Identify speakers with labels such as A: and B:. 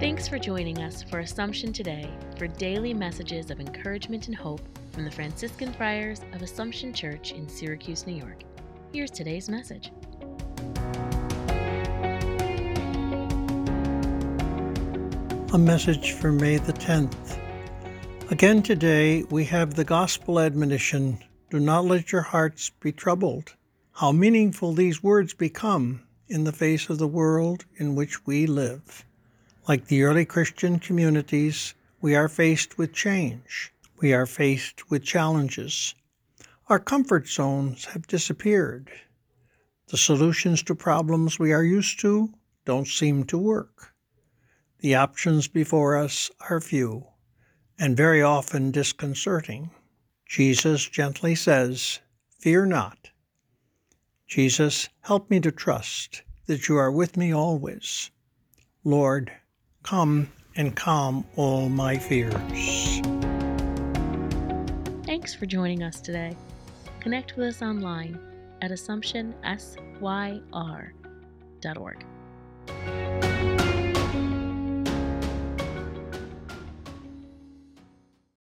A: Thanks for joining us for Assumption Today for daily messages of encouragement and hope from the Franciscan Friars of Assumption Church in Syracuse, New York. Here's today's message.
B: A message for May the 10th. Again today, we have the gospel admonition do not let your hearts be troubled. How meaningful these words become in the face of the world in which we live. Like the early Christian communities, we are faced with change. We are faced with challenges. Our comfort zones have disappeared. The solutions to problems we are used to don't seem to work. The options before us are few and very often disconcerting. Jesus gently says, Fear not. Jesus, help me to trust that you are with me always. Lord, come and calm all my fears.
A: Thanks for joining us today. Connect with us online at AssumptionSYR.org.